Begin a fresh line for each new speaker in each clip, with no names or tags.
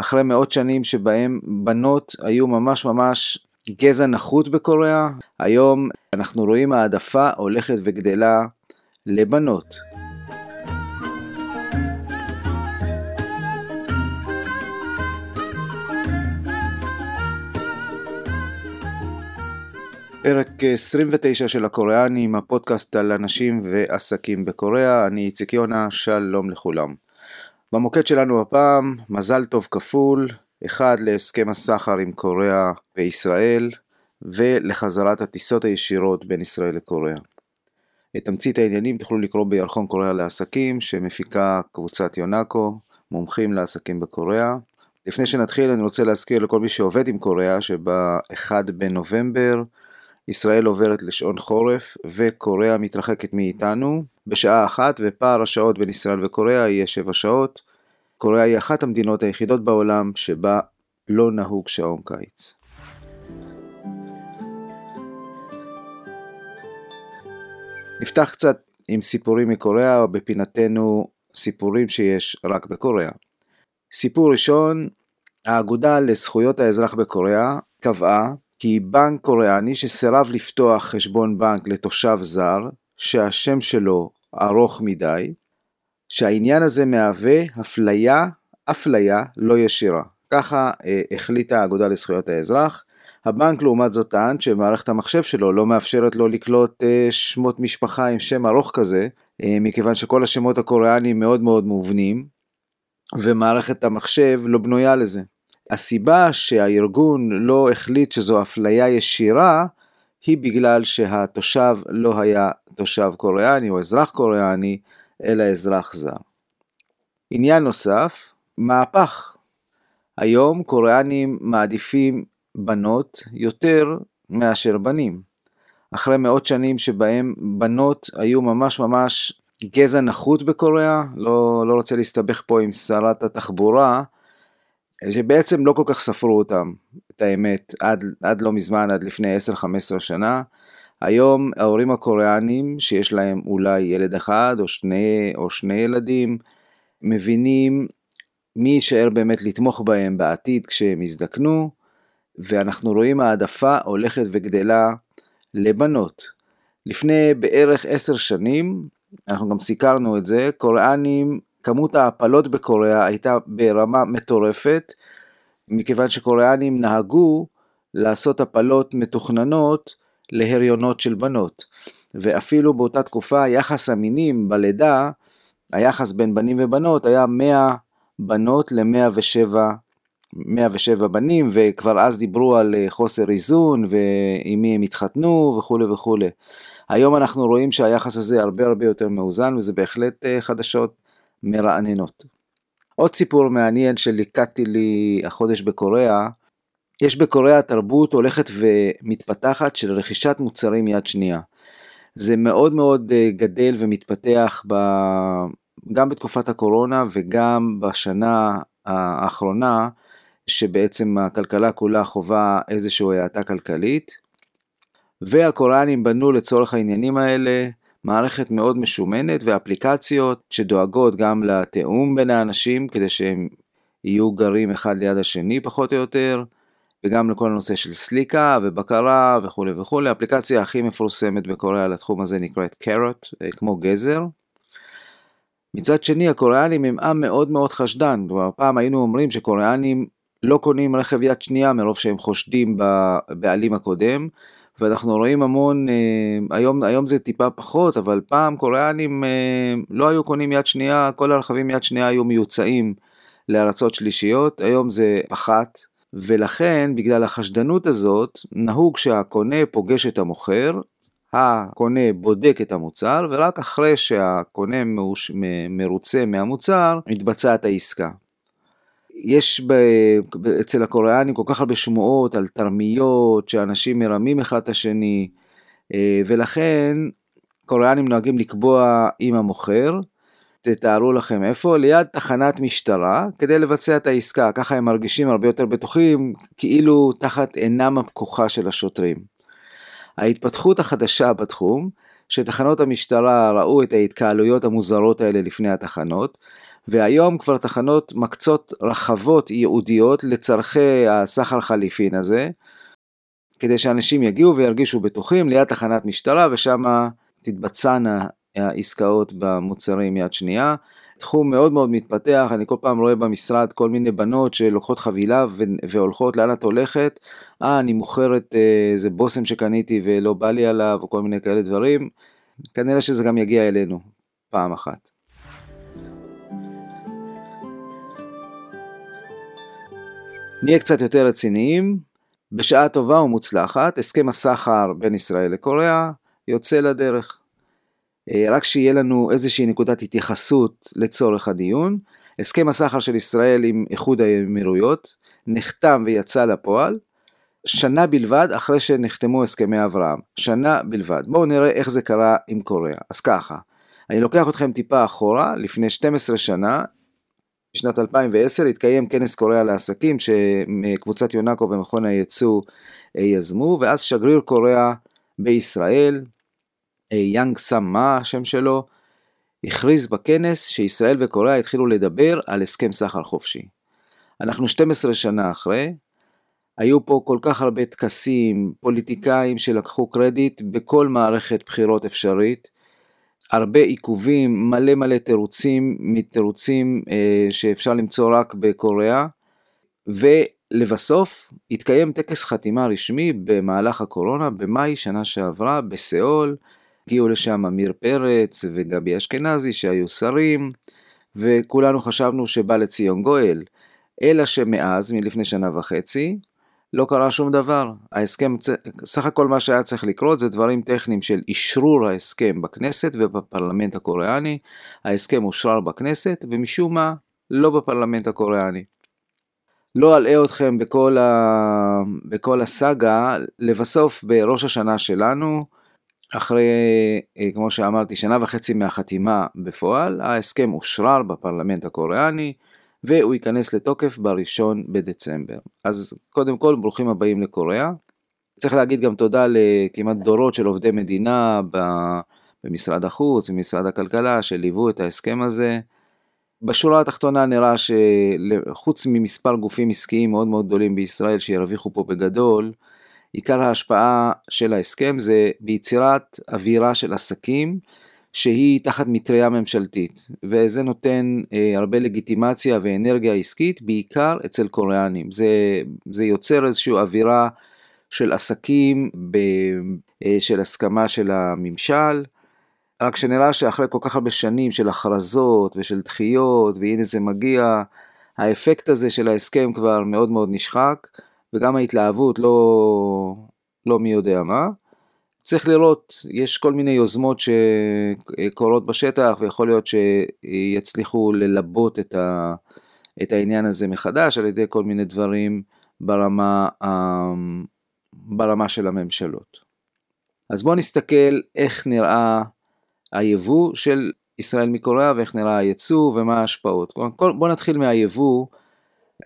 אחרי מאות שנים שבהם בנות היו ממש ממש גזע נחות בקוריאה, היום אנחנו רואים העדפה הולכת וגדלה לבנות. פרק 29 של הקוריאנים, הפודקאסט על אנשים ועסקים בקוריאה, אני איציק יונה, שלום לכולם. במוקד שלנו הפעם, מזל טוב כפול, אחד להסכם הסחר עם קוריאה וישראל, ולחזרת הטיסות הישירות בין ישראל לקוריאה. את תמצית העניינים תוכלו לקרוא בירחון קוריאה לעסקים, שמפיקה קבוצת יונאקו, מומחים לעסקים בקוריאה. לפני שנתחיל אני רוצה להזכיר לכל מי שעובד עם קוריאה שב-1 בנובמבר ישראל עוברת לשעון חורף וקוריאה מתרחקת מאיתנו בשעה אחת ופער השעות בין ישראל וקוריאה יהיה 7 שעות. קוריאה היא אחת המדינות היחידות בעולם שבה לא נהוג שעון קיץ. נפתח קצת עם סיפורים מקוריאה, בפינתנו סיפורים שיש רק בקוריאה. סיפור ראשון, האגודה לזכויות האזרח בקוריאה קבעה כי בנק קוריאני שסירב לפתוח חשבון בנק לתושב זר, שהשם שלו ארוך מדי, שהעניין הזה מהווה אפליה, אפליה לא ישירה. ככה אה, החליטה האגודה לזכויות האזרח. הבנק לעומת זאת טען שמערכת המחשב שלו לא מאפשרת לו לקלוט אה, שמות משפחה עם שם ארוך כזה, אה, מכיוון שכל השמות הקוריאניים מאוד מאוד מובנים, ומערכת המחשב לא בנויה לזה. הסיבה שהארגון לא החליט שזו אפליה ישירה, היא בגלל שהתושב לא היה תושב קוריאני או אזרח קוריאני, אלא אזרח זר. עניין נוסף, מהפך. היום קוריאנים מעדיפים בנות יותר מאשר בנים. אחרי מאות שנים שבהם בנות היו ממש ממש גזע נחות בקוריאה, לא, לא רוצה להסתבך פה עם שרת התחבורה, שבעצם לא כל כך ספרו אותם, את האמת, עד, עד לא מזמן, עד לפני 10-15 שנה. היום ההורים הקוריאנים, שיש להם אולי ילד אחד או שני, או שני ילדים, מבינים מי יישאר באמת לתמוך בהם בעתיד כשהם יזדקנו, ואנחנו רואים העדפה הולכת וגדלה לבנות. לפני בערך עשר שנים, אנחנו גם סיקרנו את זה, קוריאנים כמות ההפלות בקוריאה הייתה ברמה מטורפת, מכיוון שקוריאנים נהגו לעשות הפלות מתוכננות להריונות של בנות. ואפילו באותה תקופה יחס המינים בלידה, היחס בין בנים ובנות היה 100 בנות ל-107 107 בנים, וכבר אז דיברו על חוסר איזון ועם מי הם התחתנו וכולי וכולי. היום אנחנו רואים שהיחס הזה הרבה הרבה יותר מאוזן וזה בהחלט אה, חדשות מרעננות. עוד סיפור מעניין שליקטתי לי החודש בקוריאה, יש בקוריאה תרבות הולכת ומתפתחת של רכישת מוצרים יד שנייה. זה מאוד מאוד אה, גדל ומתפתח ב... גם בתקופת הקורונה וגם בשנה האחרונה, שבעצם הכלכלה כולה חווה איזושהי האטה כלכלית. והקוריאנים בנו לצורך העניינים האלה מערכת מאוד משומנת ואפליקציות שדואגות גם לתיאום בין האנשים כדי שהם יהיו גרים אחד ליד השני פחות או יותר, וגם לכל הנושא של סליקה ובקרה וכולי וכולי. האפליקציה הכי מפורסמת בקוריאה לתחום הזה נקראת קרוט, אה, כמו גזר. מצד שני הקוריאנים הם עם מאוד מאוד חשדן, כלומר פעם היינו אומרים שקוריאנים לא קונים רכב יד שנייה מרוב שהם חושדים בבעלים הקודם, ואנחנו רואים המון, אה, היום, היום זה טיפה פחות, אבל פעם קוריאנים אה, לא היו קונים יד שנייה, כל הרכבים יד שנייה היו מיוצאים לארצות שלישיות, היום זה פחת, ולכן בגלל החשדנות הזאת, נהוג שהקונה פוגש את המוכר, הקונה בודק את המוצר, ורק אחרי שהקונה מרוצה מהמוצר, מתבצעת העסקה. יש ב, אצל הקוריאנים כל כך הרבה שמועות על תרמיות, שאנשים מרמים אחד את השני, אה, ולכן קוריאנים נוהגים לקבוע עם המוכר, תתארו לכם איפה, ליד תחנת משטרה, כדי לבצע את העסקה, ככה הם מרגישים הרבה יותר בטוחים, כאילו תחת עינם הפקוחה של השוטרים. ההתפתחות החדשה בתחום, שתחנות המשטרה ראו את ההתקהלויות המוזרות האלה לפני התחנות, והיום כבר תחנות מקצות רחבות ייעודיות לצורכי הסחר חליפין הזה, כדי שאנשים יגיעו וירגישו בטוחים ליד תחנת משטרה ושם תתבצענה העסקאות במוצרים יד שנייה. תחום מאוד מאוד מתפתח, אני כל פעם רואה במשרד כל מיני בנות שלוקחות חבילה והולכות לאן את הולכת, אה אני מוכרת אה, איזה בושם שקניתי ולא בא לי עליו או כל מיני כאלה דברים, כנראה שזה גם יגיע אלינו פעם אחת. נהיה קצת יותר רציניים, בשעה טובה ומוצלחת, הסכם הסחר בין ישראל לקוריאה יוצא לדרך. אה, רק שיהיה לנו איזושהי נקודת התייחסות לצורך הדיון, הסכם הסחר של ישראל עם איחוד האמירויות נחתם ויצא לפועל שנה בלבד אחרי שנחתמו הסכמי אברהם, שנה בלבד. בואו נראה איך זה קרה עם קוריאה. אז ככה, אני לוקח אתכם טיפה אחורה, לפני 12 שנה, בשנת 2010 התקיים כנס קוריאה לעסקים שקבוצת יונקו ומכון הייצוא אה, יזמו, ואז שגריר קוריאה בישראל, אה, יאנג סאמה השם שלו, הכריז בכנס שישראל וקוריאה התחילו לדבר על הסכם סחר חופשי. אנחנו 12 שנה אחרי, היו פה כל כך הרבה טקסים, פוליטיקאים שלקחו קרדיט בכל מערכת בחירות אפשרית, הרבה עיכובים, מלא מלא תירוצים, מתירוצים אה, שאפשר למצוא רק בקוריאה, ולבסוף התקיים טקס חתימה רשמי במהלך הקורונה במאי שנה שעברה בסיאול, הגיעו לשם עמיר פרץ וגבי אשכנזי שהיו שרים, וכולנו חשבנו שבא לציון גואל, אלא שמאז, מלפני שנה וחצי, לא קרה שום דבר. ההסכם, סך הכל מה שהיה צריך לקרות זה דברים טכניים של אשרור ההסכם בכנסת ובפרלמנט הקוריאני. ההסכם אושרר בכנסת ומשום מה לא בפרלמנט הקוריאני. לא אלאה אתכם בכל, ה... בכל הסאגה, לבסוף בראש השנה שלנו, אחרי, אה, כמו שאמרתי, שנה וחצי מהחתימה בפועל, ההסכם אושרר בפרלמנט הקוריאני, והוא ייכנס לתוקף בראשון בדצמבר. אז קודם כל ברוכים הבאים לקוריאה. צריך להגיד גם תודה לכמעט דורות של עובדי מדינה במשרד החוץ, במשרד הכלכלה, שליוו את ההסכם הזה. בשורה התחתונה נראה שחוץ ממספר גופים עסקיים מאוד מאוד גדולים בישראל שירוויחו פה בגדול, עיקר ההשפעה של ההסכם זה ביצירת אווירה של עסקים שהיא תחת מטריה ממשלתית, וזה נותן אה, הרבה לגיטימציה ואנרגיה עסקית, בעיקר אצל קוריאנים. זה, זה יוצר איזושהי אווירה של עסקים, ב, אה, של הסכמה של הממשל, רק שנראה שאחרי כל כך הרבה שנים של הכרזות ושל דחיות, והנה זה מגיע, האפקט הזה של ההסכם כבר מאוד מאוד נשחק, וגם ההתלהבות לא, לא מי יודע מה. צריך לראות, יש כל מיני יוזמות שקורות בשטח ויכול להיות שיצליחו ללבות את, ה, את העניין הזה מחדש על ידי כל מיני דברים ברמה, ברמה של הממשלות. אז בואו נסתכל איך נראה היבוא של ישראל מקוריאה ואיך נראה היצוא ומה ההשפעות. בואו נתחיל מהיבוא.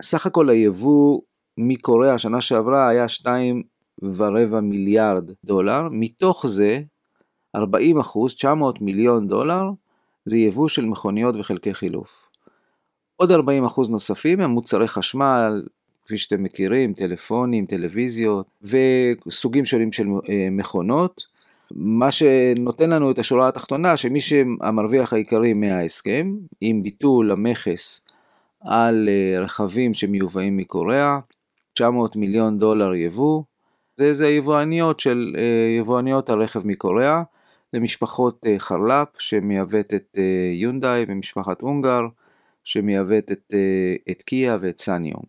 סך הכל היבוא מקוריאה שנה שעברה היה 2 ורבע מיליארד דולר, מתוך זה 40 אחוז, 900 מיליון דולר, זה יבוא של מכוניות וחלקי חילוף. עוד 40 אחוז נוספים הם מוצרי חשמל, כפי שאתם מכירים, טלפונים, טלוויזיות וסוגים שונים של אה, מכונות. מה שנותן לנו את השורה התחתונה שמי שהמרוויח העיקרי מההסכם, עם ביטול המכס על אה, רכבים שמיובאים מקוריאה, 900 מיליון דולר יבוא, זה, זה יבואניות של אה, יבואניות הרכב מקוריאה, זה משפחות אה, חרל"פ שמייבאת את אה, יונדאי ומשפחת אונגר שמייבאת את, את קיה ואת סאנגיונג.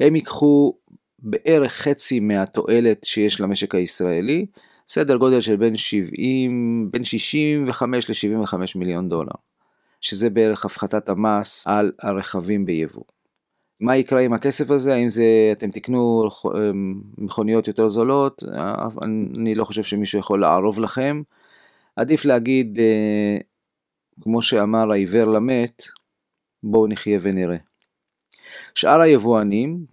הם ייקחו בערך חצי מהתועלת שיש למשק הישראלי, סדר גודל של בין 70, בין 65 ל-75 מיליון דולר, שזה בערך הפחתת המס על הרכבים ביבוא. מה יקרה עם הכסף הזה, האם זה אתם תקנו אמ, מכוניות יותר זולות, אני לא חושב שמישהו יכול לערוב לכם. עדיף להגיד, אה, כמו שאמר העיוור למת, בואו נחיה ונראה. שאר היבואנים,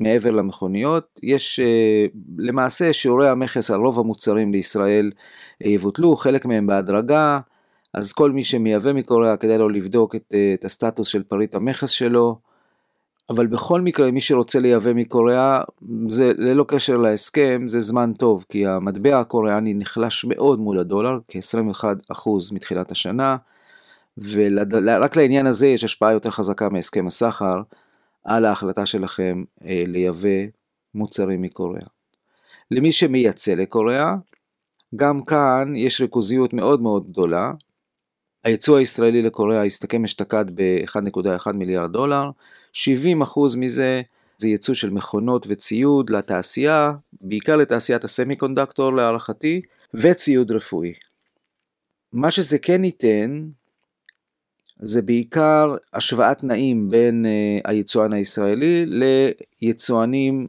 מעבר למכוניות, יש אה, למעשה שיעורי המכס על רוב המוצרים לישראל אה, יבוטלו, חלק מהם בהדרגה, אז כל מי שמייבא מקוריאה כדאי לו לבדוק את, את הסטטוס של פריט המכס שלו, אבל בכל מקרה מי שרוצה לייבא מקוריאה, זה ללא קשר להסכם, זה זמן טוב, כי המטבע הקוריאני נחלש מאוד מול הדולר, כ-21% מתחילת השנה, ורק לעניין הזה יש השפעה יותר חזקה מהסכם הסחר על ההחלטה שלכם אה, לייבא מוצרים מקוריאה. למי שמייצא לקוריאה, גם כאן יש ריכוזיות מאוד מאוד גדולה. הייצוא הישראלי לקוריאה הסתכם אשתקד ב-1.1 מיליארד דולר, 70% מזה זה ייצוא של מכונות וציוד לתעשייה, בעיקר לתעשיית הסמי קונדקטור להערכתי, וציוד רפואי. מה שזה כן ייתן, זה בעיקר השוואת תנאים בין uh, היצואן הישראלי ליצואנים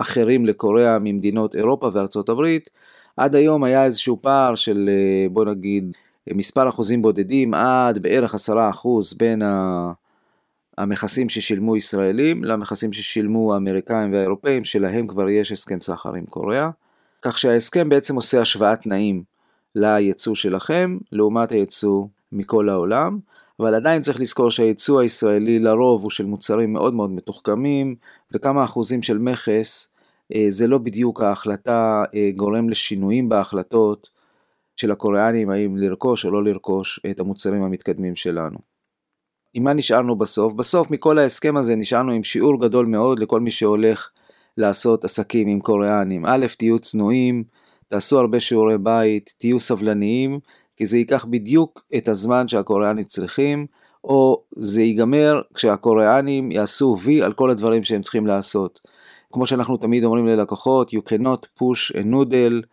אחרים לקוריאה ממדינות אירופה וארצות הברית. עד היום היה איזשהו פער של uh, בוא נגיד מספר אחוזים בודדים עד בערך עשרה אחוז בין המכסים ששילמו ישראלים למכסים ששילמו האמריקאים והאירופאים שלהם כבר יש הסכם סחר עם קוריאה. כך שההסכם בעצם עושה השוואת תנאים ליצוא שלכם לעומת היצוא מכל העולם. אבל עדיין צריך לזכור שהייצוא הישראלי לרוב הוא של מוצרים מאוד מאוד מתוחכמים, וכמה אחוזים של מכס אה, זה לא בדיוק ההחלטה אה, גורם לשינויים בהחלטות של הקוריאנים האם לרכוש או לא לרכוש את המוצרים המתקדמים שלנו. עם מה נשארנו בסוף? בסוף מכל ההסכם הזה נשארנו עם שיעור גדול מאוד לכל מי שהולך לעשות עסקים עם קוריאנים. א', תהיו צנועים, תעשו הרבה שיעורי בית, תהיו סבלניים, כי זה ייקח בדיוק את הזמן שהקוריאנים צריכים, או זה ייגמר כשהקוריאנים יעשו וי על כל הדברים שהם צריכים לעשות. כמו שאנחנו תמיד אומרים ללקוחות, you cannot push a noodle,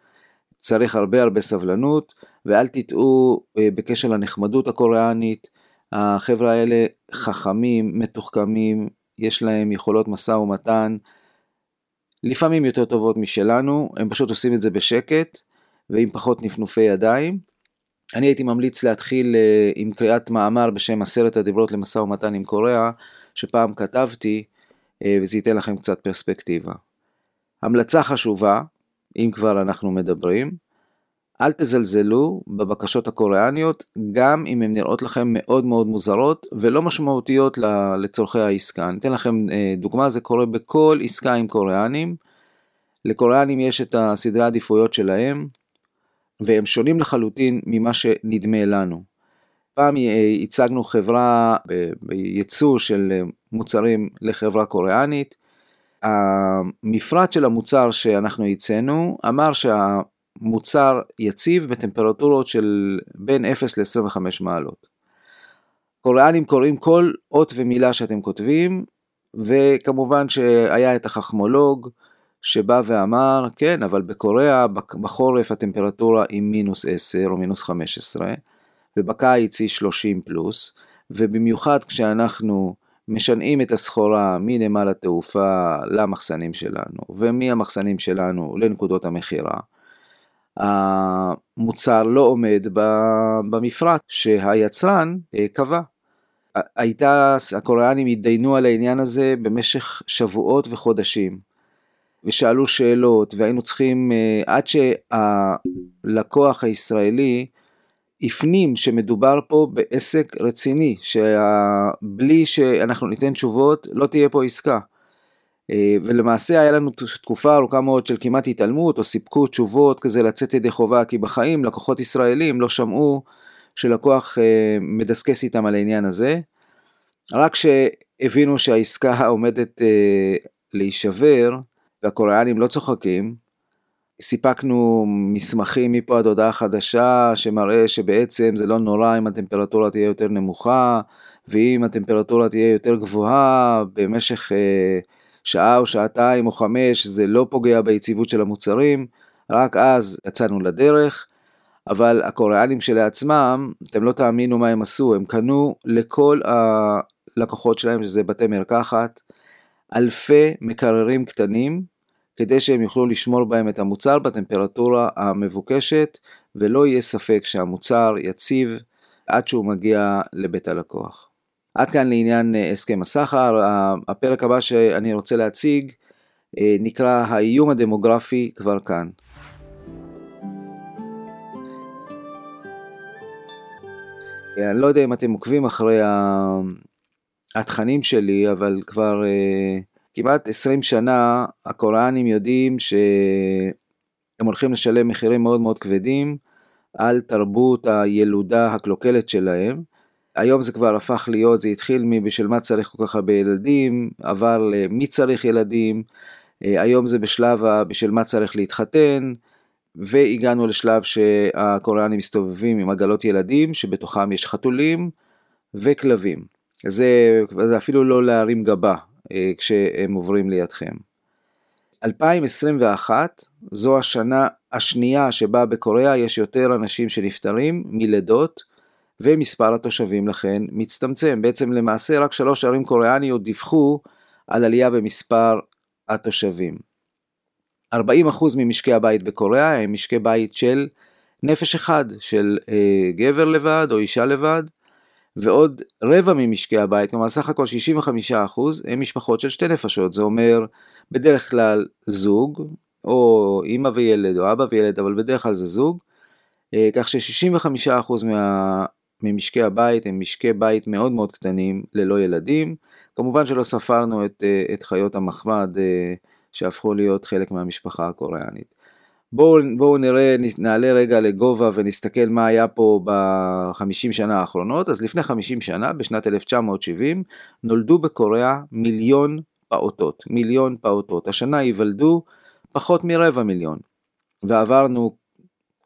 צריך הרבה הרבה סבלנות, ואל תטעו אה, בקשר לנחמדות הקוריאנית, החבר'ה האלה חכמים, מתוחכמים, יש להם יכולות משא ומתן, לפעמים יותר טובות משלנו, הם פשוט עושים את זה בשקט ועם פחות נפנופי ידיים. אני הייתי ממליץ להתחיל uh, עם קריאת מאמר בשם עשרת הדיברות למשא ומתן עם קוריאה, שפעם כתבתי, uh, וזה ייתן לכם קצת פרספקטיבה. המלצה חשובה, אם כבר אנחנו מדברים, אל תזלזלו בבקשות הקוריאניות, גם אם הן נראות לכם מאוד מאוד מוזרות ולא משמעותיות לצורכי העסקה. אני אתן לכם uh, דוגמה, זה קורה בכל עסקה עם קוריאנים. לקוריאנים יש את הסדרי העדיפויות שלהם, והם שונים לחלוטין ממה שנדמה לנו. פעם הצגנו חברה בייצוא של מוצרים לחברה קוריאנית. המפרט של המוצר שאנחנו ייצאנו אמר שהמוצר יציב בטמפרטורות של בין 0 ל-25 מעלות. קוריאנים קוראים כל אות ומילה שאתם כותבים, וכמובן שהיה את החכמולוג, שבא ואמר, כן, אבל בקוריאה בחורף הטמפרטורה היא מינוס 10 או מינוס 15, ובקיץ היא 30 פלוס, ובמיוחד כשאנחנו משנעים את הסחורה מנמל התעופה למחסנים שלנו, ומהמחסנים שלנו לנקודות המכירה, המוצר לא עומד במפרט שהיצרן אה, קבע. הייתה, הקוריאנים התדיינו על העניין הזה במשך שבועות וחודשים. ושאלו שאלות והיינו צריכים uh, עד שהלקוח הישראלי הפנים שמדובר פה בעסק רציני, שבלי שאנחנו ניתן תשובות לא תהיה פה עסקה. Uh, ולמעשה היה לנו תקופה ארוכה מאוד של כמעט התעלמות או סיפקו תשובות כזה לצאת ידי חובה כי בחיים לקוחות ישראלים לא שמעו שלקוח uh, מדסקס איתם על העניין הזה. רק שהבינו שהעסקה עומדת uh, להישבר והקוריאנים לא צוחקים, סיפקנו מסמכים מפה עד הודעה חדשה שמראה שבעצם זה לא נורא אם הטמפרטורה תהיה יותר נמוכה ואם הטמפרטורה תהיה יותר גבוהה במשך אה, שעה או שעתיים או חמש זה לא פוגע ביציבות של המוצרים, רק אז יצאנו לדרך, אבל הקוריאנים שלעצמם, אתם לא תאמינו מה הם עשו, הם קנו לכל הלקוחות שלהם שזה בתי מרקחת, אלפי מקררים קטנים כדי שהם יוכלו לשמור בהם את המוצר בטמפרטורה המבוקשת ולא יהיה ספק שהמוצר יציב עד שהוא מגיע לבית הלקוח. עד כאן לעניין אה, הסכם הסחר, הפרק הבא שאני רוצה להציג אה, נקרא האיום הדמוגרפי כבר כאן. אני לא יודע אם אתם עוקבים אחרי התכנים שלי, אבל כבר כמעט 20 שנה הקוראנים יודעים שהם הולכים לשלם מחירים מאוד מאוד כבדים על תרבות הילודה הקלוקלת שלהם. היום זה כבר הפך להיות, זה התחיל מבשל מה צריך כל כך הרבה ילדים, עבר למי צריך ילדים, היום זה בשלב בשל מה צריך להתחתן, והגענו לשלב שהקוראנים מסתובבים עם עגלות ילדים, שבתוכם יש חתולים וכלבים. זה, זה אפילו לא להרים גבה, אה, כשהם עוברים לידכם. 2021 זו השנה השנייה שבה בקוריאה יש יותר אנשים שנפטרים מלידות ומספר התושבים לכן מצטמצם. בעצם למעשה רק שלוש ערים קוריאניות דיווחו על עלייה במספר התושבים. 40% ממשקי הבית בקוריאה הם משקי בית של נפש אחד, של אה, גבר לבד או אישה לבד, ועוד רבע ממשקי הבית, כלומר סך הכל 65% הם משפחות של שתי נפשות, זה אומר בדרך כלל זוג, או אימא וילד או אבא וילד, אבל בדרך כלל זה זוג, אה, כך ש-65% מה... ממשקי הבית הם משקי בית מאוד מאוד קטנים ללא ילדים, כמובן שלא ספרנו את, אה, את חיות המחמד אה, שהפכו להיות חלק מהמשפחה הקוריאנית. בואו בוא נראה, נעלה רגע לגובה ונסתכל מה היה פה בחמישים שנה האחרונות. אז לפני חמישים שנה, בשנת 1970, נולדו בקוריאה מיליון פעוטות, מיליון פעוטות. השנה ייוולדו פחות מרבע מיליון. ועברנו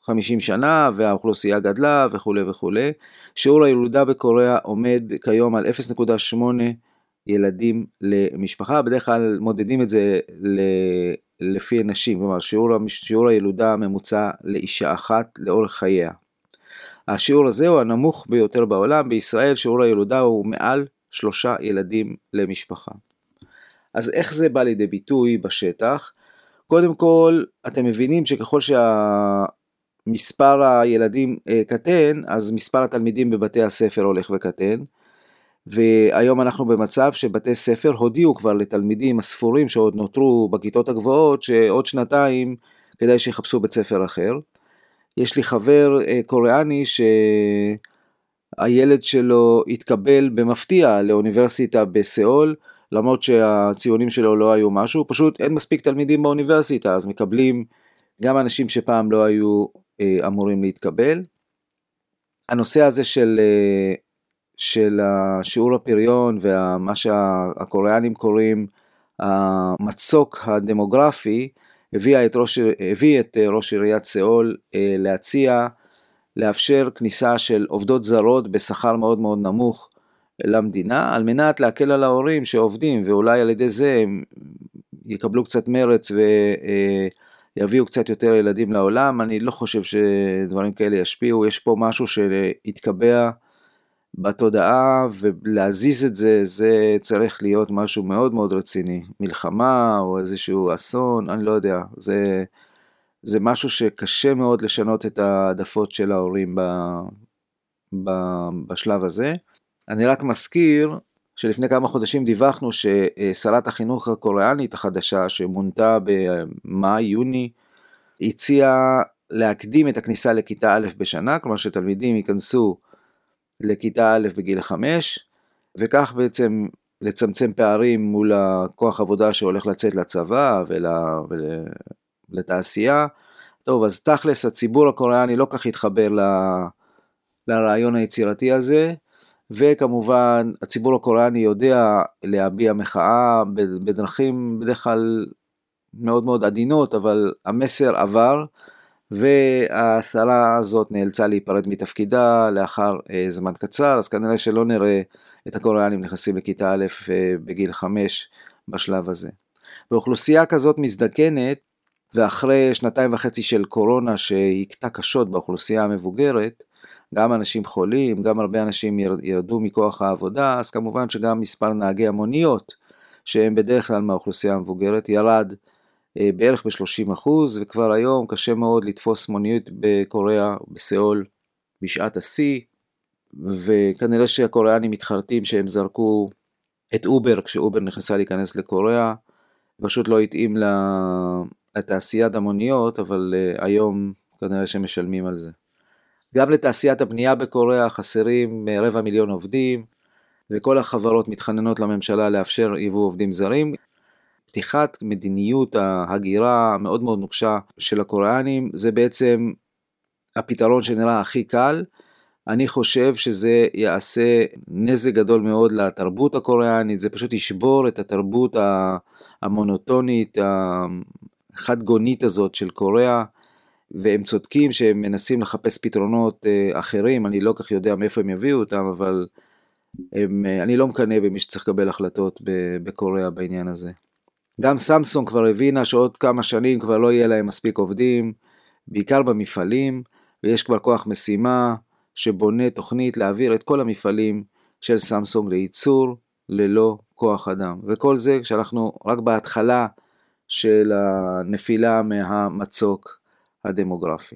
50 שנה והאוכלוסייה גדלה וכולי וכולי. שיעור הילודה בקוריאה עומד כיום על 0.8 ילדים למשפחה, בדרך כלל מודדים את זה לפי נשים, כלומר שיעור, שיעור הילודה הממוצע לאישה אחת לאורך חייה. השיעור הזה הוא הנמוך ביותר בעולם, בישראל שיעור הילודה הוא מעל שלושה ילדים למשפחה. אז איך זה בא לידי ביטוי בשטח? קודם כל, אתם מבינים שככל שהמספר הילדים אה, קטן, אז מספר התלמידים בבתי הספר הולך וקטן. והיום אנחנו במצב שבתי ספר הודיעו כבר לתלמידים הספורים שעוד נותרו בכיתות הגבוהות שעוד שנתיים כדאי שיחפשו בית ספר אחר. יש לי חבר אה, קוריאני שהילד שלו התקבל במפתיע לאוניברסיטה בסיאול למרות שהציונים שלו לא היו משהו, פשוט אין מספיק תלמידים באוניברסיטה אז מקבלים גם אנשים שפעם לא היו אה, אמורים להתקבל. הנושא הזה של אה, של שיעור הפריון ומה שהקוריאנים קוראים המצוק הדמוגרפי, הביא את ראש, הביא את ראש עיריית סאול אה, להציע לאפשר כניסה של עובדות זרות בשכר מאוד מאוד נמוך למדינה, על מנת להקל על ההורים שעובדים ואולי על ידי זה הם יקבלו קצת מרץ ויביאו קצת יותר ילדים לעולם. אני לא חושב שדברים כאלה ישפיעו, יש פה משהו שהתקבע בתודעה ולהזיז את זה, זה צריך להיות משהו מאוד מאוד רציני. מלחמה או איזשהו אסון, אני לא יודע, זה, זה משהו שקשה מאוד לשנות את העדפות של ההורים ב, ב, בשלב הזה. אני רק מזכיר שלפני כמה חודשים דיווחנו ששרת החינוך הקוריאנית החדשה שמונתה במאי-יוני הציעה להקדים את הכניסה לכיתה א' בשנה, כלומר שתלמידים ייכנסו לכיתה א' בגיל 5, וכך בעצם לצמצם פערים מול הכוח עבודה שהולך לצאת לצבא ול, ול, לתעשייה. טוב, אז תכלס הציבור הקוריאני לא כך התחבר ל, לרעיון היצירתי הזה, וכמובן הציבור הקוריאני יודע להביע מחאה בדרכים בדרך כלל מאוד מאוד עדינות, אבל המסר עבר, והשרה הזאת נאלצה להיפרד מתפקידה לאחר אה, זמן קצר, אז כנראה שלא נראה את הקוריאנים נכנסים לכיתה א' אה, בגיל 5 בשלב הזה. באוכלוסייה כזאת מזדקנת, ואחרי שנתיים וחצי של קורונה שהכתה קשות באוכלוסייה המבוגרת, גם אנשים חולים, גם הרבה אנשים ירדו מכוח העבודה, אז כמובן שגם מספר נהגי המוניות, שהם בדרך כלל מהאוכלוסייה המבוגרת, ירד אה, בערך ב-30% וכבר היום קשה מאוד לתפוס מוניות בקוריאה, בסיאול, בשעת השיא וכנראה שהקוריאנים מתחרטים שהם זרקו את אובר כשאובר נכנסה להיכנס לקוריאה, פשוט לא התאים לתעשיית המוניות אבל אה, היום כנראה שמשלמים על זה. גם לתעשיית הבנייה בקוריאה חסרים רבע מיליון עובדים, וכל החברות מתחננות לממשלה לאפשר יבוא עובדים זרים. פתיחת מדיניות ההגירה המאוד מאוד נוקשה של הקוריאנים זה בעצם הפתרון שנראה הכי קל. אני חושב שזה יעשה נזק גדול מאוד לתרבות הקוריאנית, זה פשוט ישבור את התרבות המונוטונית, החד גונית הזאת של קוריאה, והם צודקים שהם מנסים לחפש פתרונות אה, אחרים, אני לא כך יודע מאיפה הם יביאו אותם, אבל הם, אה, אני לא מקנא במי שצריך לקבל החלטות בקוריאה בעניין הזה. גם סמסונג כבר הבינה שעוד כמה שנים כבר לא יהיה להם מספיק עובדים, בעיקר במפעלים, ויש כבר כוח משימה שבונה תוכנית להעביר את כל המפעלים של סמסונג לייצור ללא כוח אדם. וכל זה כשאנחנו רק בהתחלה של הנפילה מהמצוק הדמוגרפי.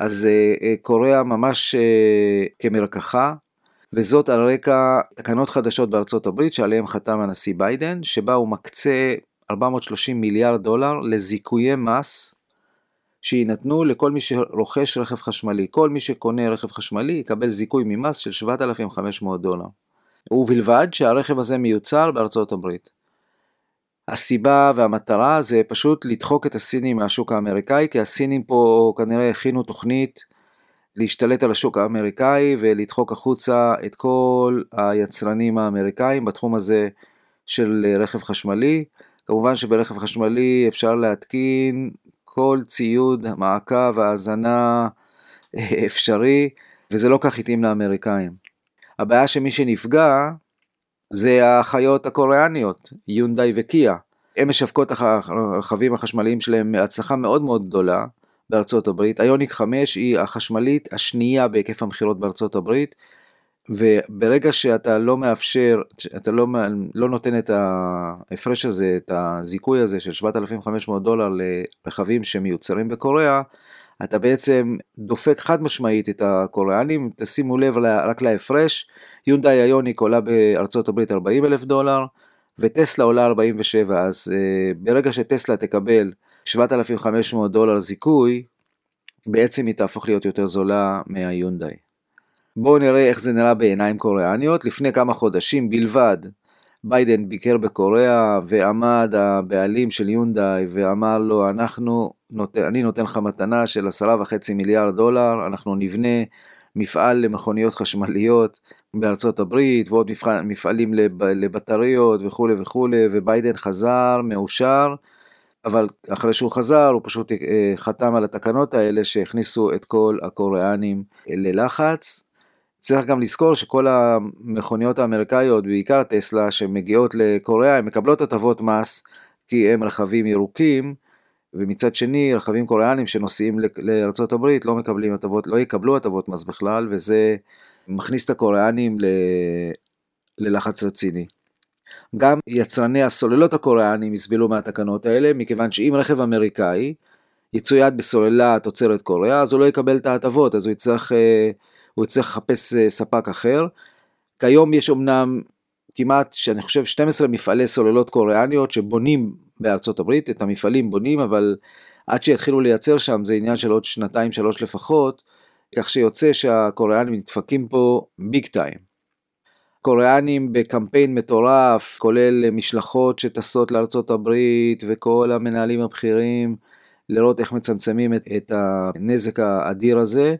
אז אה, אה, קוריאה ממש אה, כמרקחה, וזאת על רקע תקנות חדשות בארצות הברית שעליהן חתם הנשיא ביידן, שבה הוא מקצה 430 מיליארד דולר לזיכויי מס שיינתנו לכל מי שרוכש רכב חשמלי. כל מי שקונה רכב חשמלי יקבל זיכוי ממס של 7,500 דולר. ובלבד שהרכב הזה מיוצר בארצות הברית. הסיבה והמטרה זה פשוט לדחוק את הסינים מהשוק האמריקאי, כי הסינים פה כנראה הכינו תוכנית להשתלט על השוק האמריקאי ולדחוק החוצה את כל היצרנים האמריקאים בתחום הזה של רכב חשמלי. כמובן שברכב חשמלי אפשר להתקין כל ציוד מעקב והאזנה אפשרי, וזה לא כך התאים לאמריקאים. הבעיה שמי שנפגע זה החיות הקוריאניות, יונדאי וקיה. הן משווקות הרכבים החשמליים שלהם בהצלחה מאוד מאוד גדולה בארצות הברית. איוניק 5 היא החשמלית השנייה בהיקף המכירות בארצות הברית, וברגע שאתה לא מאפשר, אתה לא, לא נותן את ההפרש הזה, את הזיכוי הזה של 7,500 דולר לרכבים שמיוצרים בקוריאה, אתה בעצם דופק חד משמעית את הקוריאנים, תשימו לב רק להפרש, יונדאי איוניק עולה בארצות הברית 40 אלף דולר, וטסלה עולה 47, אז uh, ברגע שטסלה תקבל 7,500 דולר זיכוי, בעצם היא תהפוך להיות יותר זולה מהיונדאי. בואו נראה איך זה נראה בעיניים קוריאניות. לפני כמה חודשים בלבד, ביידן ביקר בקוריאה ועמד הבעלים של יונדאי ואמר לו, אנחנו, נות... אני נותן לך מתנה של עשרה וחצי מיליארד דולר, אנחנו נבנה מפעל למכוניות חשמליות בארצות הברית ועוד מפעלים לב, לבטריות וכולי וכולי, וביידן חזר מאושר, אבל אחרי שהוא חזר הוא פשוט אה, חתם על התקנות האלה שהכניסו את כל הקוריאנים ללחץ. צריך גם לזכור שכל המכוניות האמריקאיות, בעיקר טסלה, שמגיעות לקוריאה, הן מקבלות הטבות מס כי הם רכבים ירוקים, ומצד שני רכבים קוריאנים שנוסעים לארה"ב לא מקבלים הטבות, לא יקבלו הטבות מס בכלל, וזה מכניס את הקוריאנים ל... ללחץ רציני. גם יצרני הסוללות הקוריאנים יסבלו מהתקנות האלה, מכיוון שאם רכב אמריקאי יצויד בסוללה תוצרת קוריאה, אז הוא לא יקבל את ההטבות, אז הוא יצטרך, אה, הוא יצטרך לחפש אה, ספק אחר. כיום יש אמנם כמעט, שאני חושב, 12 מפעלי סוללות קוריאניות שבונים בארצות הברית, את המפעלים בונים, אבל עד שיתחילו לייצר שם זה עניין של עוד שנתיים שלוש לפחות, כך שיוצא שהקוריאנים נדפקים פה ביג טיים. קוריאנים בקמפיין מטורף, כולל משלחות שטסות לארצות הברית וכל המנהלים הבכירים, לראות איך מצמצמים את, את הנזק האדיר הזה.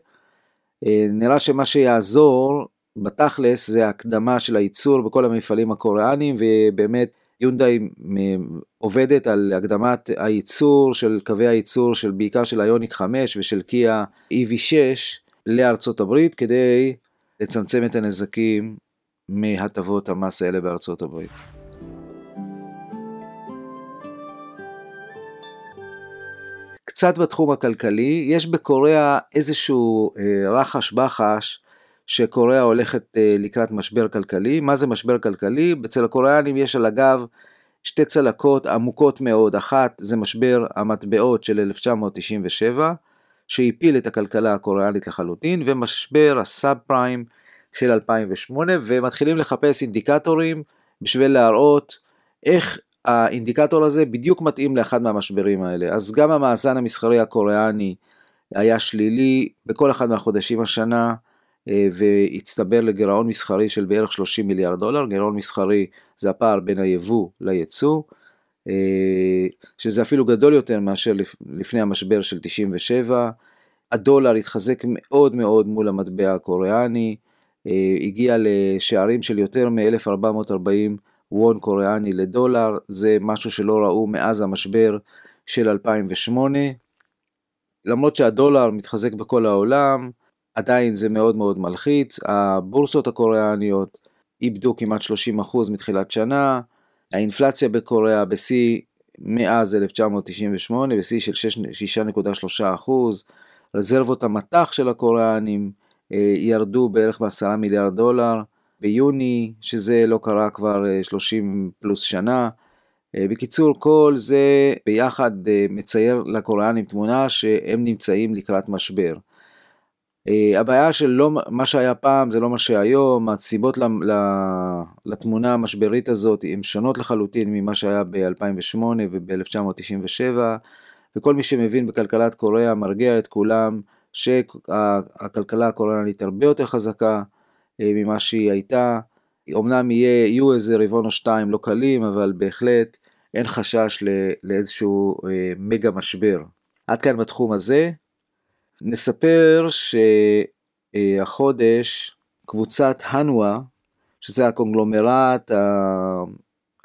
אה, נראה שמה שיעזור בתכלס זה הקדמה של הייצור בכל המפעלים הקוריאנים ובאמת יונדאי עובדת על הקדמת הייצור של קווי הייצור של בעיקר של איוניק 5 ושל קיה EV6 לארצות הברית כדי לצמצם את הנזקים מהטבות המס האלה בארצות הברית. קצת בתחום הכלכלי, יש בקוריאה איזשהו אה, רחש בחש שקוריאה הולכת אה, לקראת משבר כלכלי. מה זה משבר כלכלי? אצל הקוריאנים יש על הגב שתי צלקות עמוקות מאוד. אחת זה משבר המטבעות של 1997, שהפיל את הכלכלה הקוריאנית לחלוטין, ומשבר הסאב פריים של 2008, ומתחילים לחפש אינדיקטורים בשביל להראות איך האינדיקטור הזה בדיוק מתאים לאחד מהמשברים האלה. אז גם המאזן המסחרי הקוריאני היה שלילי בכל אחד מהחודשים השנה, והצטבר לגירעון מסחרי של בערך 30 מיליארד דולר, גירעון מסחרי זה הפער בין היבוא ליצוא, אה, שזה אפילו גדול יותר מאשר לפני המשבר של 97, הדולר התחזק מאוד מאוד מול המטבע הקוריאני, אה, הגיע לשערים של יותר מ-1440 וון קוריאני לדולר, זה משהו שלא ראו מאז המשבר של 2008. למרות שהדולר מתחזק בכל העולם, עדיין זה מאוד מאוד מלחיץ, הבורסות הקוריאניות איבדו כמעט 30% מתחילת שנה, האינפלציה בקוריאה בשיא מאז 1998, בשיא של 6.3%, רזרבות המטח של הקוריאנים אה, ירדו בערך ב-10 מיליארד דולר ביוני, שזה לא קרה כבר 30 אה, פלוס שנה. אה, בקיצור, כל זה ביחד מצייר לקוריאנים תמונה שהם נמצאים לקראת משבר. הבעיה של לא, מה שהיה פעם זה לא מה שהיום, הסיבות לתמונה המשברית הזאת הן שונות לחלוטין ממה שהיה ב-2008 וב-1997, וכל מי שמבין בכלכלת קוריאה מרגיע את כולם שהכלכלה הקוריאנית הרבה יותר חזקה אה, ממה שהיא הייתה. אמנם יהיה, יהיו איזה רבעון או שתיים לא קלים, אבל בהחלט אין חשש לאיזשהו אה, מגה משבר. עד כאן בתחום הזה. נספר שהחודש קבוצת הנואה, שזה הקונגלומרט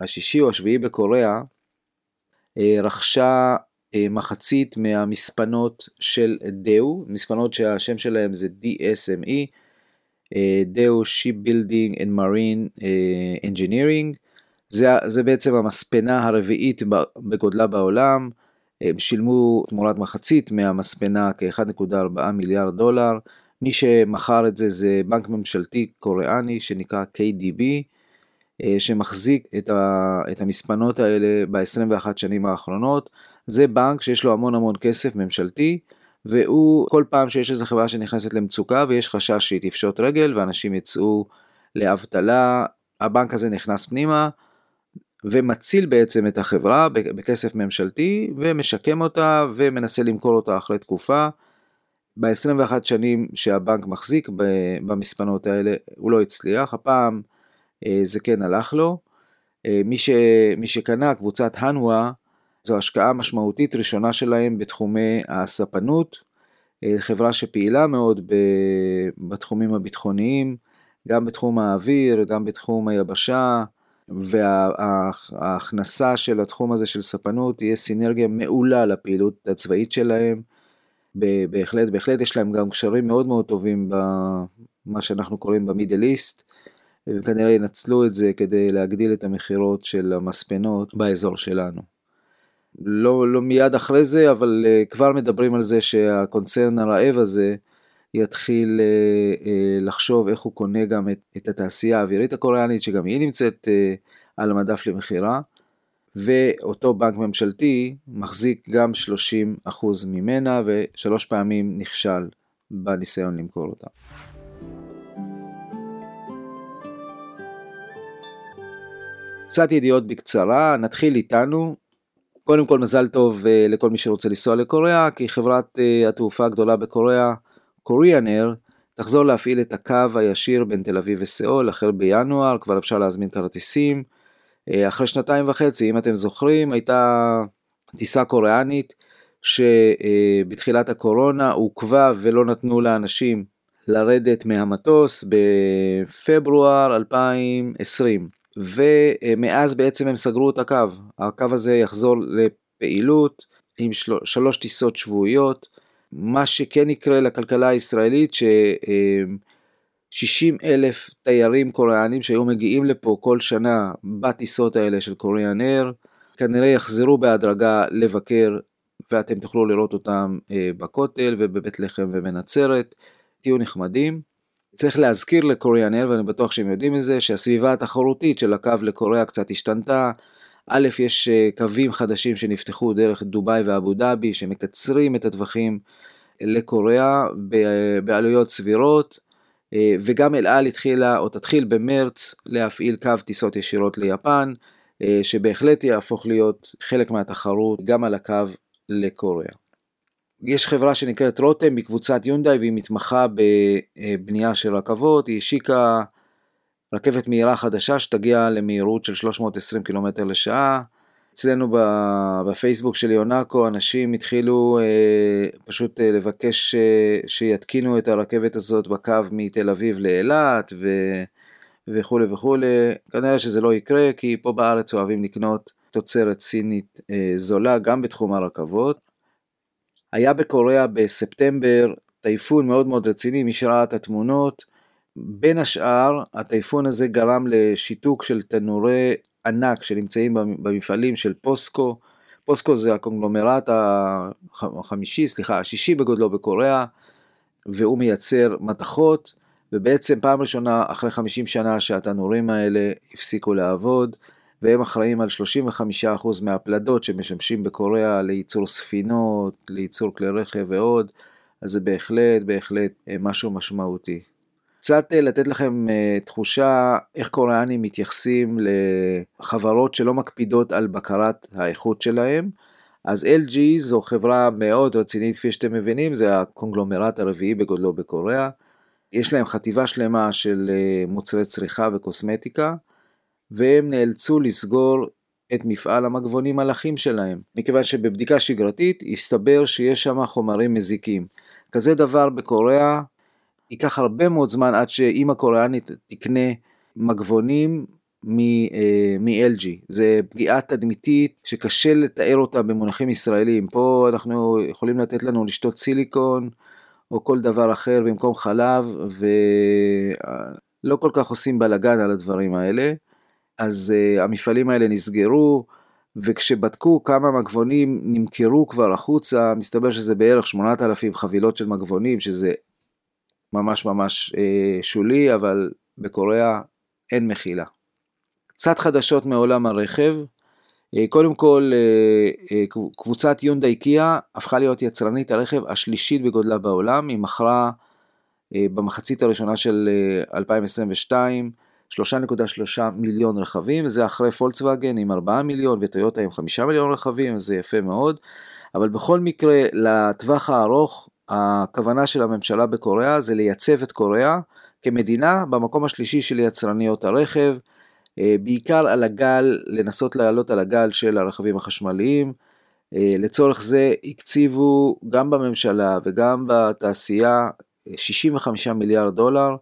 השישי או השביעי בקוריאה, אה, רכשה אה, מחצית מהמספנות של דאו, מספנות שהשם שלהם זה DSME, אה, דאו and Marine אה, Engineering, זה, זה בעצם המספנה הרביעית בגודלה בעולם, הם שילמו תמורת מחצית מהמספנה כ-1.4 מיליארד דולר, מי שמכר את זה זה בנק ממשלתי קוריאני שנקרא KDB, שמחזיק את המספנות האלה ב-21 שנים האחרונות. זה בנק שיש לו המון המון כסף ממשלתי, והוא כל פעם שיש איזו חברה שנכנסת למצוקה ויש חשש שהיא תפשוט רגל ואנשים יצאו לאבטלה, הבנק הזה נכנס פנימה ומציל בעצם את החברה בכסף ממשלתי ומשקם אותה ומנסה למכור אותה אחרי תקופה. ב-21 שנים שהבנק מחזיק במספנות האלה הוא לא הצליח, הפעם אה, זה כן הלך לו. אה, מי, ש, מי שקנה קבוצת הנווה זו השקעה משמעותית ראשונה שלהם בתחומי הספנות, אה, חברה שפעילה מאוד בתחומים הביטחוניים, גם בתחום האוויר, גם בתחום היבשה, וההכנסה של התחום הזה של ספנות תהיה סינרגיה מעולה לפעילות הצבאית שלהם. בהחלט, בהחלט יש להם גם קשרים מאוד מאוד טובים במה שאנחנו קוראים במידל איסט, וכנראה ינצלו את זה כדי להגדיל את המכירות של המספנות באזור שלנו. לא, לא מיד אחרי זה, אבל uh, כבר מדברים על זה שהקונצרן הרעב הזה יתחיל uh, uh, לחשוב איך הוא קונה גם את, את התעשייה האווירית הקוריאנית, שגם היא נמצאת uh, על המדף למכירה, ואותו בנק ממשלתי מחזיק גם 30% ממנה, ושלוש פעמים נכשל בניסיון למכור אותה. קצת ידיעות בקצרה, נתחיל איתנו. קודם כל מזל טוב לכל מי שרוצה לנסוע לקוריאה, כי חברת התעופה הגדולה בקוריאה, קוריאן אר, תחזור להפעיל את הקו הישיר בין תל אביב וסיאול החל בינואר, כבר אפשר להזמין כרטיסים. Uh, אחרי שנתיים וחצי, אם אתם זוכרים, הייתה טיסה קוריאנית שבתחילת uh, הקורונה עוכבה ולא נתנו לאנשים לרדת מהמטוס בפברואר 2020. ומאז בעצם הם סגרו את הקו. הקו הזה יחזור לפעילות עם של... שלוש טיסות שבועיות. מה שכן יקרה לכלכלה הישראלית ש-60 אלף תיירים קוריאנים שהיו מגיעים לפה כל שנה בטיסות האלה של קוריאן אייר, כנראה יחזרו בהדרגה לבקר ואתם תוכלו לראות אותם אה, בכותל ובבית לחם ובנצרת. תהיו נחמדים. צריך להזכיר לקוריאן אל, ואני בטוח שהם יודעים את זה, שהסביבה התחרותית של הקו לקוריאה קצת השתנתה. א', יש אה, קווים חדשים שנפתחו דרך דובאי ואבו דאבי, שמקצרים את הטווחים לקוריאה בעלויות סבירות, אה, וגם אל על התחילה, או תתחיל במרץ, להפעיל קו טיסות ישירות ליפן, שבהחלט יהפוך להיות חלק מהתחרות גם על הקו לקוריאה. יש חברה שנקראת רותם מקבוצת יונדאי והיא מתמחה בבנייה של רכבות, היא השיקה רכבת מהירה חדשה שתגיע למהירות של 320 קילומטר לשעה. אצלנו בפייסבוק של יונאקו אנשים התחילו אה, פשוט אה, לבקש אה, שיתקינו את הרכבת הזאת בקו מתל אביב לאילת ו... וכולי וכולי. כנראה שזה לא יקרה כי פה בארץ אוהבים לקנות תוצרת סינית אה, זולה גם בתחום הרכבות. היה בקוריאה בספטמבר טייפון מאוד מאוד רציני, מי שראה את התמונות, בין השאר הטייפון הזה גרם לשיתוק של תנורי ענק שנמצאים במפעלים של פוסקו, פוסקו זה הקונגלומרט החמישי, סליחה, השישי בגודלו בקוריאה, והוא מייצר מתכות, ובעצם פעם ראשונה אחרי 50 שנה שהתנורים האלה הפסיקו לעבוד, והם אחראים על 35% מהפלדות שמשמשים בקוריאה לייצור ספינות, לייצור כלי רכב ועוד, אז זה בהחלט בהחלט אה, משהו משמעותי. קצת אה, לתת לכם אה, תחושה איך קוריאנים מתייחסים לחברות שלא מקפידות על בקרת האיכות שלהם. אז LG זו חברה מאוד רצינית כפי שאתם מבינים, זה הקונגלומרט הרביעי בגודלו בקוריאה. יש להם חטיבה שלמה של מוצרי צריכה וקוסמטיקה. והם נאלצו לסגור את מפעל המגבונים מלאכים שלהם, מכיוון שבבדיקה שגרתית הסתבר שיש שם חומרים מזיקים. כזה דבר בקוריאה ייקח הרבה מאוד זמן עד שאימא קוריאנית תקנה מגבונים מ-LG. אה, זה פגיעה תדמיתית שקשה לתאר אותה במונחים ישראלים. פה אנחנו יכולים לתת לנו לשתות סיליקון או כל דבר אחר במקום חלב ולא כל כך עושים בלאגן על הדברים האלה. אז uh, המפעלים האלה נסגרו, וכשבדקו כמה מגבונים נמכרו כבר החוצה, מסתבר שזה בערך 8,000 חבילות של מגבונים, שזה ממש ממש uh, שולי, אבל בקוריאה אין מחילה. קצת חדשות מעולם הרכב, uh, קודם כל uh, קבוצת יונדאי קיה הפכה להיות יצרנית הרכב השלישית בגודלה בעולם, היא מכרה במחצית הראשונה של 2022 3.3 מיליון רכבים, זה אחרי פולקסווגן עם 4 מיליון וטויוטה עם 5 מיליון רכבים, זה יפה מאוד, אבל בכל מקרה לטווח הארוך הכוונה של הממשלה בקוריאה זה לייצב את קוריאה כמדינה במקום השלישי של יצרניות הרכב, אה, בעיקר על הגל, לנסות לעלות על הגל של הרכבים החשמליים. אה, לצורך זה הקציבו גם בממשלה וגם בתעשייה 65 אה, מיליארד דולר.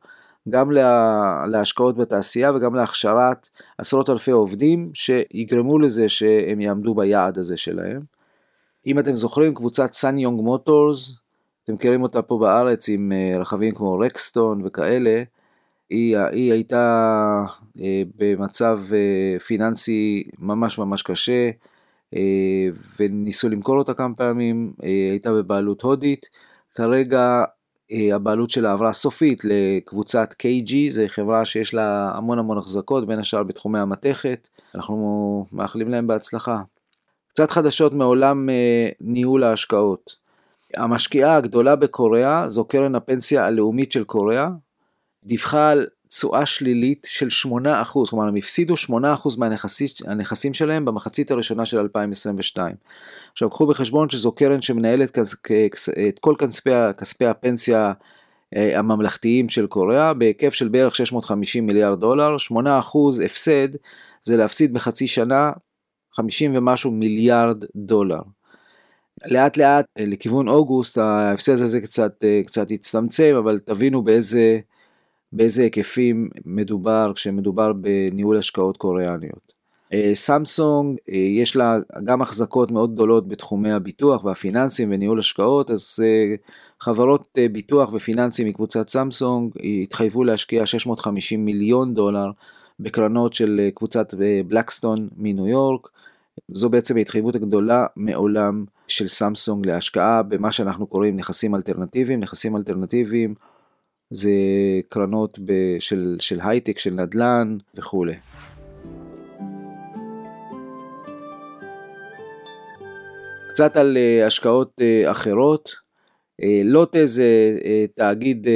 גם לה, להשקעות בתעשייה וגם להכשרת עשרות אלפי עובדים שיגרמו לזה שהם יעמדו ביעד הזה שלהם. אם אתם זוכרים, קבוצת סן יונג מוטורס, אתם מכירים אותה פה בארץ עם אה, רכבים כמו רקסטון וכאלה, היא, היא הייתה אה, במצב אה, פיננסי ממש ממש קשה, וניסו למכור אותה כמה פעמים, הייתה בבעלות הודית, כרגע הבעלות שלה עברה סופית לקבוצת KG, זו חברה שיש לה המון המון החזקות, בין השאר בתחומי המתכת, אנחנו מאחלים להם בהצלחה. קצת חדשות מעולם ניהול ההשקעות. המשקיעה הגדולה בקוריאה זו קרן הפנסיה הלאומית של קוריאה, דיווחה על תשואה שלילית של 8%, כלומר הם הפסידו 8% מהנכסים שלהם במחצית הראשונה של 2022. עכשיו קחו בחשבון שזו קרן שמנהלת את כל כספי, כספי הפנסיה אה, הממלכתיים של קוריאה בהיקף של בערך 650 מיליארד דולר, 8% הפסד זה להפסיד בחצי שנה 50 ומשהו מיליארד דולר. לאט לאט אה, לכיוון אוגוסט ההפסד הזה קצת, אה, קצת הצטמצם אבל תבינו באיזה באיזה היקפים מדובר כשמדובר בניהול השקעות קוריאניות. אה, סמסונג יש לה גם החזקות מאוד גדולות בתחומי הביטוח והפיננסים וניהול השקעות אז חברות ביטוח ופיננסים מקבוצת סמסונג התחייבו להשקיע 650 מיליון דולר בקרנות של קבוצת בלקסטון מניו יורק. זו בעצם ההתחייבות הגדולה מעולם של סמסונג להשקעה במה שאנחנו קוראים נכסים אלטרנטיביים, נכסים אלטרנטיביים זה קרנות של, של הייטק, של נדל"ן וכולי. קצת על אה, השקעות אה, אחרות. אה, לוטה זה תאגיד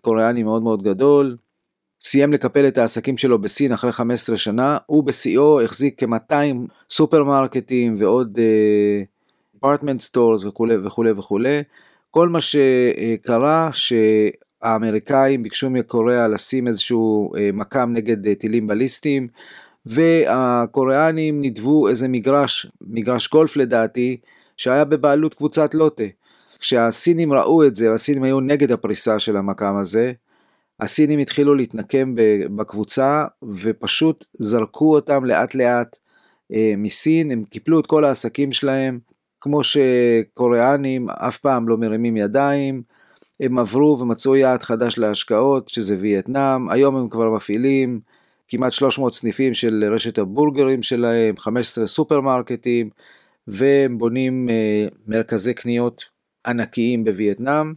קוריאני מאוד מאוד גדול, סיים לקפל את העסקים שלו בסין אחרי 15 שנה, הוא בשיאו החזיק כ-200 סופרמרקטים ועוד department uh, stores וכולי וכולי וכולי. כל מה שקרה שהאמריקאים ביקשו מקוריאה לשים איזשהו uh, מכ"ם נגד uh, טילים בליסטיים, והקוריאנים נידבו איזה מגרש, מגרש גולף לדעתי, שהיה בבעלות קבוצת לוטה. כשהסינים ראו את זה, הסינים היו נגד הפריסה של המקם הזה, הסינים התחילו להתנקם בקבוצה ופשוט זרקו אותם לאט לאט אה, מסין, הם קיפלו את כל העסקים שלהם, כמו שקוריאנים אף פעם לא מרימים ידיים, הם עברו ומצאו יעד חדש להשקעות, שזה וייטנאם, היום הם כבר מפעילים כמעט 300 סניפים של רשת הבורגרים שלהם, 15 סופרמרקטים, והם בונים אה, מרכזי קניות ענקיים בווייטנאם.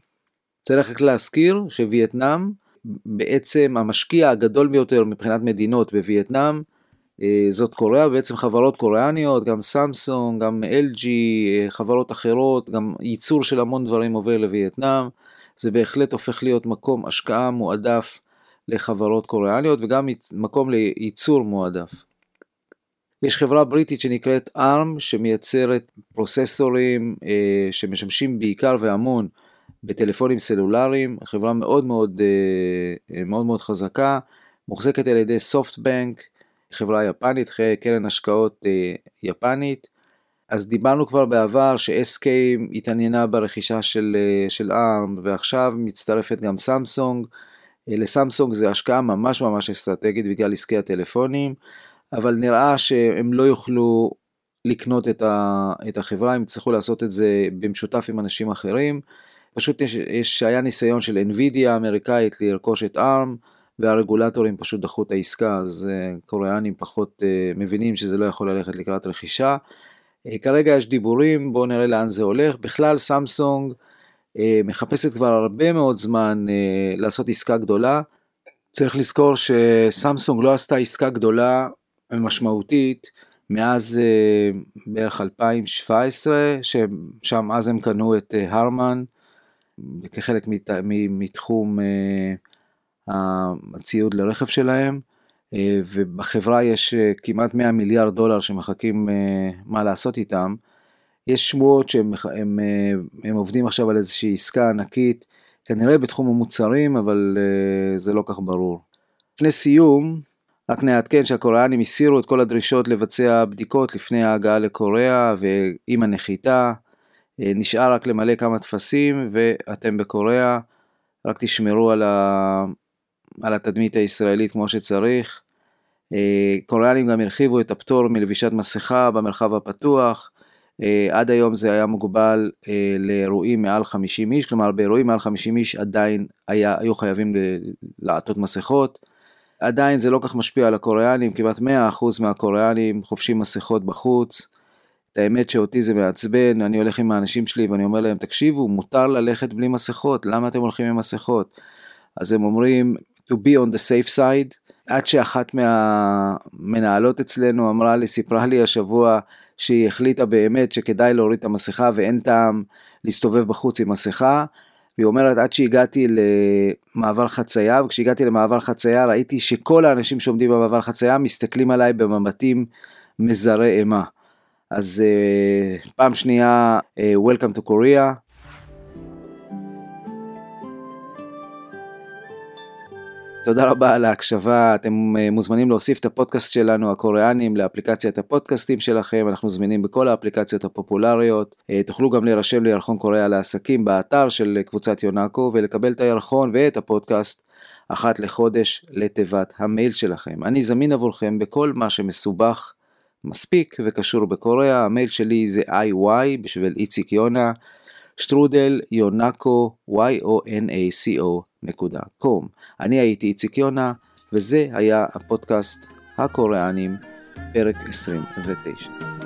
צריך רק להזכיר שווייטנאם בעצם המשקיע הגדול ביותר מבחינת מדינות בווייטנאם אה, זאת קוריאה, בעצם חברות קוריאניות, גם סמסונג, גם LG, אה, חברות אחרות, גם ייצור של המון דברים עובר לווייטנאם, זה בהחלט הופך להיות מקום השקעה מועדף לחברות קוריאניות וגם מקום לייצור מועדף. יש חברה בריטית שנקראת ARM שמייצרת פרוססורים אה, שמשמשים בעיקר והמון בטלפונים סלולריים, חברה מאוד מאוד, אה, אה, מאוד מאוד חזקה, מוחזקת על ידי סופטבנק, חברה יפנית, קרן השקעות אה, יפנית. אז דיברנו כבר בעבר ש-SK התעניינה ברכישה של, של ARM ועכשיו מצטרפת גם סמסונג. לסמסונג זה השקעה ממש ממש אסטרטגית בגלל עסקי הטלפונים, אבל נראה שהם לא יוכלו לקנות את, ה, את החברה, הם יצטרכו לעשות את זה במשותף עם אנשים אחרים. פשוט יש, יש, היה ניסיון של NVIDIA האמריקאית לרכוש את ARM והרגולטורים פשוט דחו את העסקה אז uh, קוריאנים פחות uh, מבינים שזה לא יכול ללכת לקראת רכישה. Uh, כרגע יש דיבורים בואו נראה לאן זה הולך בכלל סמסונג uh, מחפשת כבר הרבה מאוד זמן uh, לעשות עסקה גדולה. צריך לזכור שסמסונג לא עשתה עסקה גדולה משמעותית מאז uh, בערך 2017 ששם אז הם קנו את uh, הרמן. כחלק מת, מתחום אה, הציוד לרכב שלהם, אה, ובחברה יש אה, כמעט 100 מיליארד דולר שמחכים מה לעשות איתם. יש שמועות שהם הם, הם עובדים עכשיו על איזושהי עסקה ענקית, כנראה בתחום המוצרים, אבל זה לא כך ברור. לפני סיום, רק נעדכן שהקוריאנים הסירו את כל הדרישות לבצע בדיקות לפני ההגעה לקוריאה ועם הנחיתה. אה, נשאר רק למלא כמה טפסים ואתם בקוריאה, רק תשמרו על, ה... על התדמית הישראלית כמו שצריך. אה, קוריאנים גם הרחיבו את הפטור מלבישת מסכה במרחב הפתוח. אה, עד היום זה היה מוגבל לאירועים מעל 50 איש, כלומר באירועים מעל 50 איש עדיין היה, היו חייבים לעטות מסכות. עדיין זה לא כך משפיע על הקוריאנים, כמעט 100% מהקוריאנים חובשים מסכות בחוץ. את האמת שאותי זה מעצבן, אני הולך עם האנשים שלי ואני אומר להם, תקשיבו, מותר ללכת בלי מסכות, למה אתם הולכים עם מסכות? אז הם אומרים, to be on the safe side, עד שאחת מהמנהלות אצלנו אמרה לי, סיפרה לי השבוע שהיא החליטה באמת שכדאי להוריד את המסכה ואין טעם להסתובב בחוץ עם מסכה. והיא אומרת עד שהגעתי למעבר חצייה וכשהגעתי למעבר חצייה ראיתי שכל האנשים שעומדים במעבר חצייה מסתכלים עליי במבטים מזרי אימה. אז uh, פעם שנייה, uh, Welcome to Korea. תודה רבה על ההקשבה, אתם uh, מוזמנים להוסיף את הפודקאסט שלנו הקוריאנים לאפליקציית הפודקאסטים שלכם, אנחנו זמינים בכל האפליקציות הפופולריות, תוכלו גם להירשם לירחון קוריאה לעסקים באתר של קבוצת יונאקו ולקבל את הירחון ואת הפודקאסט אחת לחודש לתיבת המייל שלכם. אני זמין עבורכם בכל מה שמסובך מספיק וקשור בקוריאה, המייל שלי זה iy בשביל איציק יונה, שטרודל יונאקו y-o-n-a-c-o נקודה קום. אני הייתי איציק יונה, וזה היה הפודקאסט הקוריאנים, פרק 29.